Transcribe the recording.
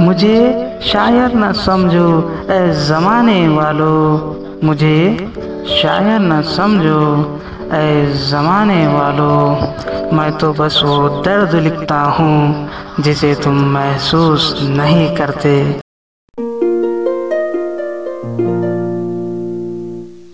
मुझे शायर न समझो ए ज़माने वालो। मुझे शायर न समझो ए ज़माने वालो। मैं तो बस वो दर्द लिखता हूँ, जिसे तुम महसूस नहीं करते।